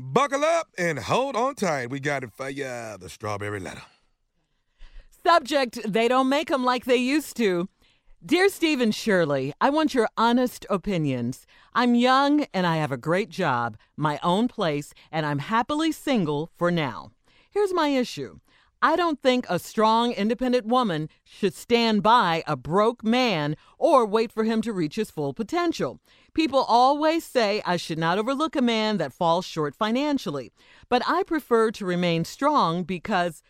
Buckle up and hold on tight. We got it for you, the strawberry letter. Subject, they don't make them like they used to. Dear Steve and Shirley, I want your honest opinions. I'm young and I have a great job, my own place, and I'm happily single for now. Here's my issue. I don't think a strong, independent woman should stand by a broke man or wait for him to reach his full potential. People always say I should not overlook a man that falls short financially, but I prefer to remain strong because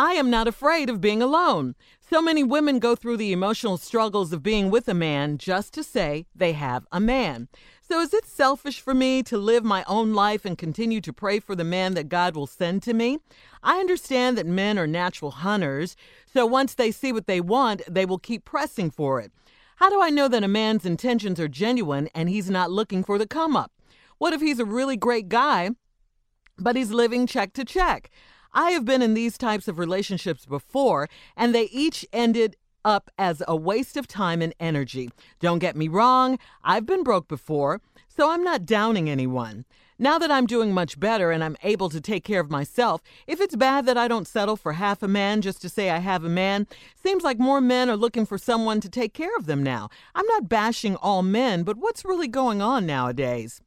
I am not afraid of being alone. So many women go through the emotional struggles of being with a man just to say they have a man. So is it selfish for me to live my own life and continue to pray for the man that God will send to me? I understand that men are natural hunters, so once they see what they want, they will keep pressing for it. How do I know that a man's intentions are genuine and he's not looking for the come up? What if he's a really great guy, but he's living check to check? I have been in these types of relationships before, and they each ended up as a waste of time and energy. Don't get me wrong, I've been broke before, so I'm not downing anyone. Now that I'm doing much better and I'm able to take care of myself, if it's bad that I don't settle for half a man just to say I have a man, seems like more men are looking for someone to take care of them now. I'm not bashing all men, but what's really going on nowadays?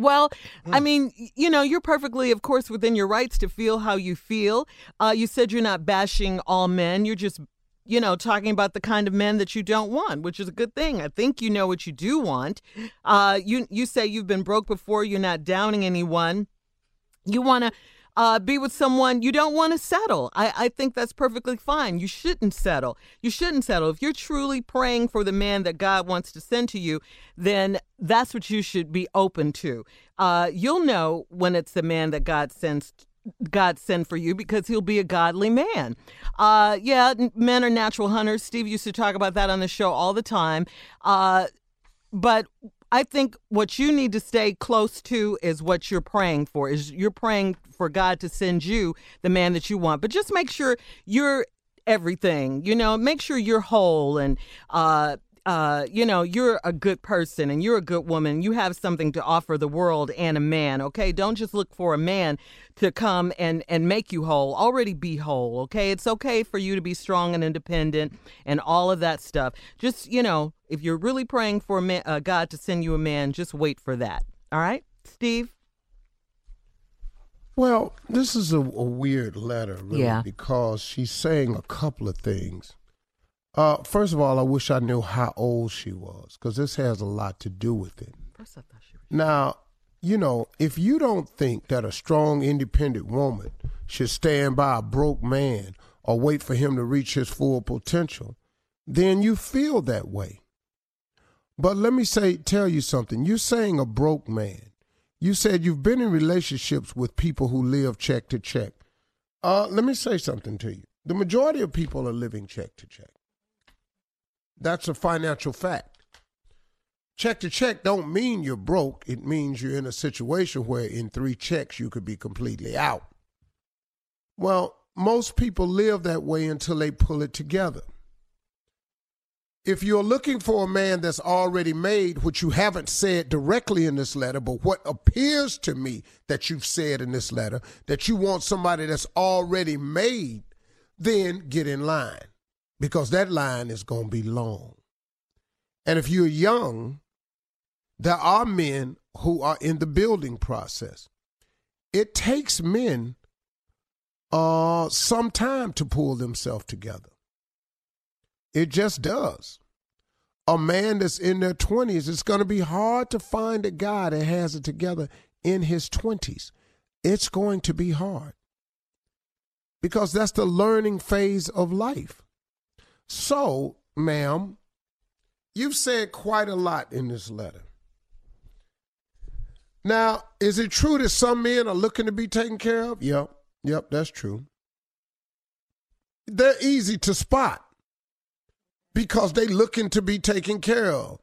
Well, I Hmm. mean, you know, you're perfectly, of course, within your rights to feel how you feel. Uh, you said you're not bashing all men. You're just, you know, talking about the kind of men that you don't want, which is a good thing. I think you know what you do want. Uh, you you say you've been broke before. You're not downing anyone. You want to uh, be with someone you don't want to settle. I, I think that's perfectly fine. You shouldn't settle. You shouldn't settle. If you're truly praying for the man that God wants to send to you, then that's what you should be open to. Uh, you'll know when it's the man that God sends. God send for you because he'll be a godly man. Uh, yeah, men are natural hunters. Steve used to talk about that on the show all the time. Uh, but I think what you need to stay close to is what you're praying for. Is you're praying for God to send you the man that you want. But just make sure you're everything. You know, make sure you're whole and uh uh, you know, you're a good person and you're a good woman. You have something to offer the world and a man, okay? Don't just look for a man to come and, and make you whole. Already be whole, okay? It's okay for you to be strong and independent and all of that stuff. Just, you know, if you're really praying for a man, uh, God to send you a man, just wait for that, all right? Steve? Well, this is a, a weird letter, really, Yeah. because she's saying a couple of things. Uh, first of all, I wish I knew how old she was, because this has a lot to do with it. First I thought she was. Now, you know, if you don't think that a strong, independent woman should stand by a broke man or wait for him to reach his full potential, then you feel that way. But let me say, tell you something. You're saying a broke man. You said you've been in relationships with people who live check to check. Uh, let me say something to you. The majority of people are living check to check. That's a financial fact check to check don't mean you're broke. It means you're in a situation where in three checks you could be completely out. Well, most people live that way until they pull it together. If you're looking for a man that's already made, which you haven't said directly in this letter, but what appears to me that you've said in this letter, that you want somebody that's already made, then get in line because that line is going to be long. And if you're young, there are men who are in the building process. It takes men uh, some time to pull themselves together. It just does. A man that's in their 20s, it's going to be hard to find a guy that has it together in his 20s. It's going to be hard because that's the learning phase of life. So, ma'am, you've said quite a lot in this letter. Now, is it true that some men are looking to be taken care of? Yep, yep, that's true. They're easy to spot because they're looking to be taken care of.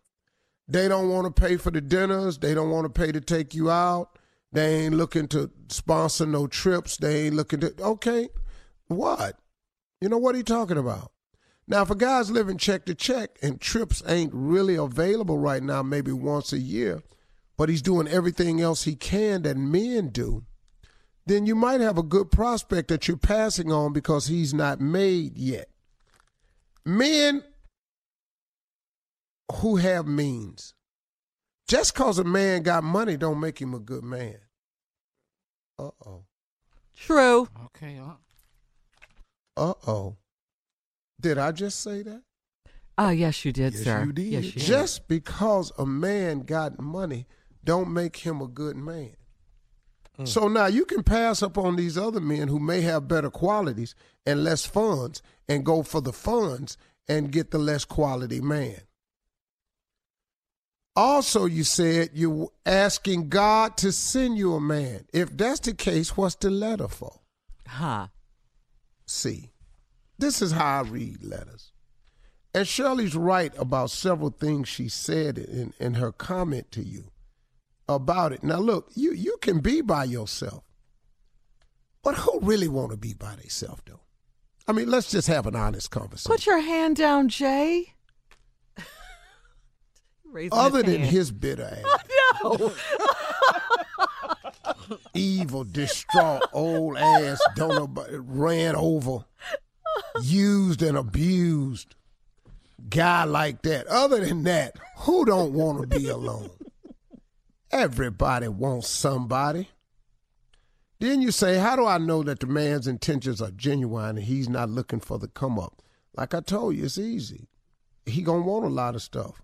They don't want to pay for the dinners. They don't want to pay to take you out. They ain't looking to sponsor no trips. They ain't looking to. Okay, what? You know what he talking about? Now, if a guy's living check to check and trips ain't really available right now, maybe once a year, but he's doing everything else he can that men do, then you might have a good prospect that you're passing on because he's not made yet. Men who have means, just because a man got money don't make him a good man. Uh oh. True. Okay. Uh, Uh oh. Did I just say that? Oh, yes, you did, Yes, sir. you did. Yes, you did. Just because a man got money don't make him a good man. Mm. So now you can pass up on these other men who may have better qualities and less funds and go for the funds and get the less quality man. Also, you said you're asking God to send you a man. If that's the case, what's the letter for? Huh. See, this is how I read letters. And Shirley's right about several things she said in, in her comment to you about it. Now, look, you, you can be by yourself, but who really want to be by themselves, though? I mean, let's just have an honest conversation. Put your hand down, Jay. Raising Other his than hand. his bitter ass, No. evil, distraught, old ass, don't nobody ran over, used and abused guy like that. Other than that, who don't want to be alone? Everybody wants somebody. Then you say, How do I know that the man's intentions are genuine and he's not looking for the come up? Like I told you, it's easy. He gonna want a lot of stuff.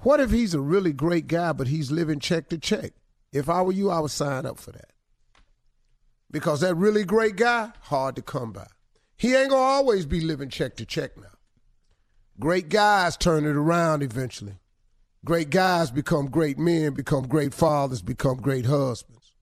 What if he's a really great guy, but he's living check to check? If I were you, I would sign up for that. Because that really great guy, hard to come by. He ain't gonna always be living check to check now. Great guys turn it around eventually. Great guys become great men, become great fathers, become great husbands.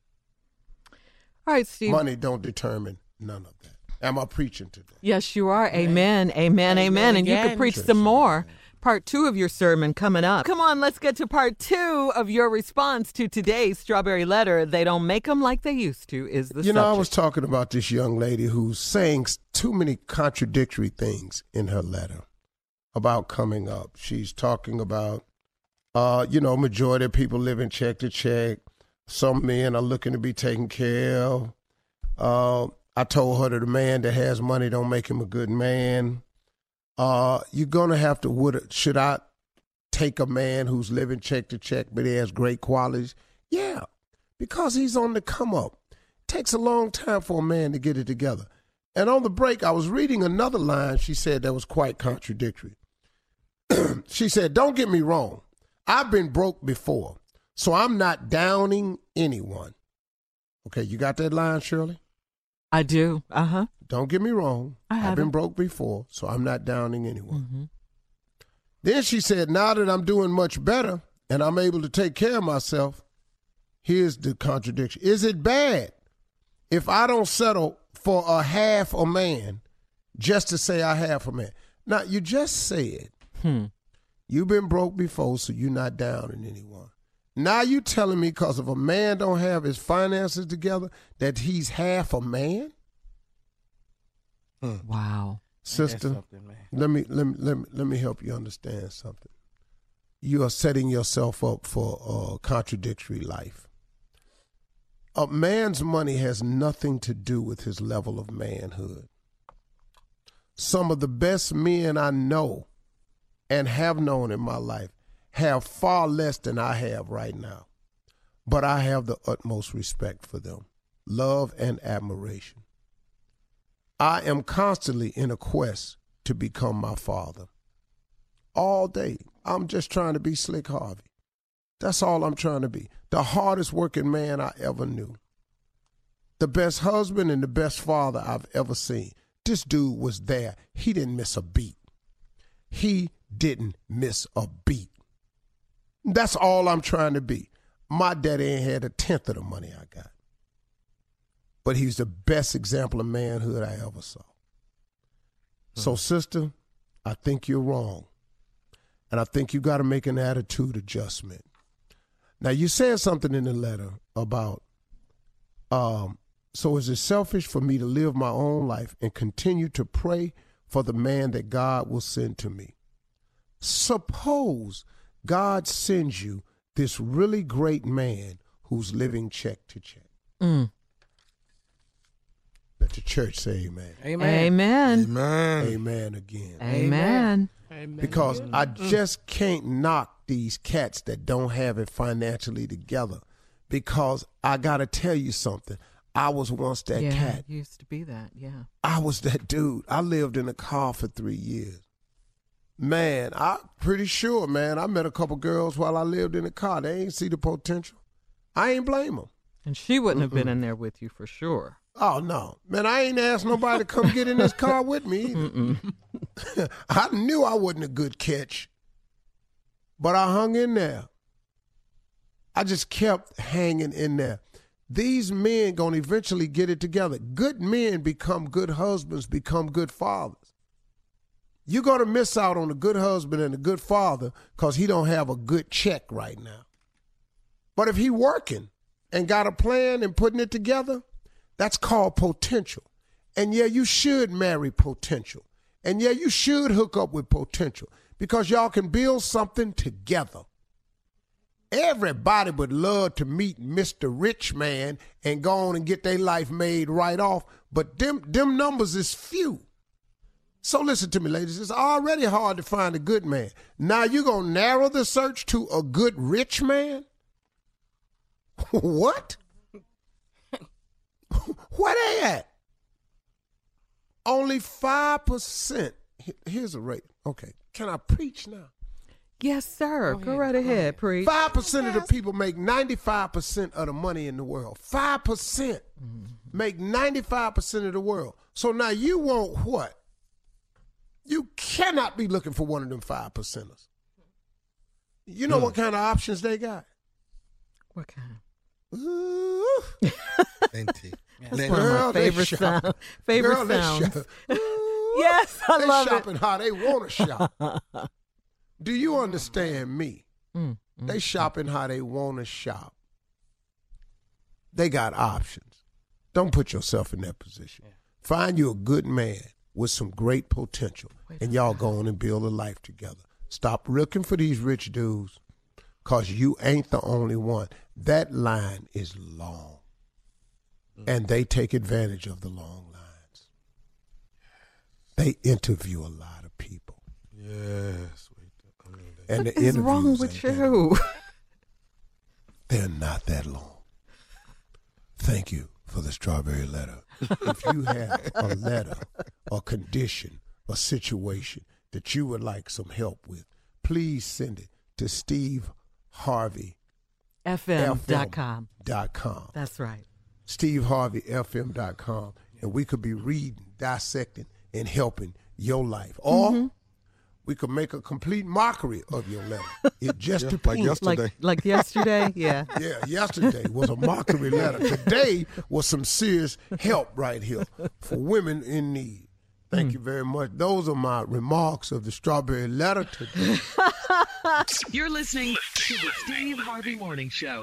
All right, Steve. Money don't determine none of that. Am I preaching today? Yes, you are. Amen. Amen. Amen. And you can preach some more. Part two of your sermon coming up. Come on, let's get to part two of your response to today's strawberry letter. They don't make them like they used to. Is the You know, I was talking about this young lady who's saying too many contradictory things in her letter about coming up. She's talking about, uh, you know, majority of people living check to check. Some men are looking to be taken care of. Uh, I told her that a man that has money don't make him a good man. Uh, you're gonna have to. Would should I take a man who's living check to check, but he has great qualities? Yeah, because he's on the come up. Takes a long time for a man to get it together. And on the break, I was reading another line she said that was quite contradictory. she said, Don't get me wrong. I've been broke before, so I'm not downing anyone. Okay, you got that line, Shirley? I do. Uh huh. Don't get me wrong. I I've been broke before, so I'm not downing anyone. hmm Then she said, Now that I'm doing much better and I'm able to take care of myself, here's the contradiction. Is it bad if I don't settle for a half a man just to say I have a man? Now, you just said Hmm. you've been broke before, so you're not downing anyone. Now you telling me because if a man don't have his finances together that he's half a man? Hmm. Wow. Sister, man. let me let me let me let me help you understand something. You are setting yourself up for a contradictory life. A man's money has nothing to do with his level of manhood. Some of the best men I know and have known in my life have far less than I have right now. But I have the utmost respect for them, love and admiration. I am constantly in a quest to become my father. All day. I'm just trying to be Slick Harvey. That's all I'm trying to be. The hardest working man I ever knew. The best husband and the best father I've ever seen. This dude was there. He didn't miss a beat. He didn't miss a beat. That's all I'm trying to be. My daddy ain't had a tenth of the money I got but he's the best example of manhood I ever saw. So, sister, I think you're wrong. And I think you got to make an attitude adjustment. Now, you said something in the letter about, um, so is it selfish for me to live my own life and continue to pray for the man that God will send to me? Suppose God sends you this really great man who's living check to check. Mm. Let the church say amen. Amen. Man. Amen again. Amen. Amen. Because I just can't knock these cats that don't have it financially together. Because I got to tell you something. I was once that yeah, cat. used to be that. Yeah. I was that dude. I lived in a car for three years. Man, I'm pretty sure, man. I met a couple girls while I lived in the car. They ain't see the potential. I ain't blame them. And she wouldn't have been in there with you for sure. Oh no, man! I ain't asked nobody to come get in this car with me. I knew I wasn't a good catch, but I hung in there. I just kept hanging in there. These men gonna eventually get it together. Good men become good husbands, become good fathers. You're gonna miss out on a good husband and a good father because he don't have a good check right now. But if he working and got a plan and putting it together, that's called potential. And yeah, you should marry potential. And yeah, you should hook up with potential because y'all can build something together. Everybody would love to meet Mr. Rich Man and go on and get their life made right off, but them them numbers is few. So listen to me, ladies. It's already hard to find a good man. Now you're gonna narrow the search to a good rich man? what? Where they at? Only 5%. Here's a rate. Okay. Can I preach now? Yes, sir. Go right ahead, preach. 5% of the people make 95% of the money in the world. 5% mm-hmm. make 95% of the world. So now you want what? You cannot be looking for one of them 5 percenters. You know hmm. what kind of options they got? What kind? Ooh. Plenty. That's Plenty. one of Girl, my favorite shop. sound, favorite Girl, sounds. shop. Yes, I they love it. shopping how they want to shop. Do you understand me? Mm, mm They mm. shopping how they want to shop. They got options. Don't put yourself in that position. Find you a good man with some great potential, and y'all go on and build a life together. Stop looking for these rich dudes, cause you ain't the only one. That line is long, mm. and they take advantage of the long lines. They interview a lot of people, Yes. Wait. I mean, and What is wrong with you? They're not that long. Thank you for the strawberry letter. if you have a letter, a condition, a situation that you would like some help with, please send it to Steve Harvey FM.com. dot com. That's right. Steve Harvey FM.com. And we could be reading, dissecting, and helping your life. Or Mm-hmm. We could make a complete mockery of your letter. It just Yeah, like yesterday. Like like yesterday, yeah. Yeah, yesterday was a mockery letter. Today was some serious help right here for women in need. Thank hmm. you very much. Those are my remarks of the strawberry letter today. You're listening to the Steve Harvey Morning Show.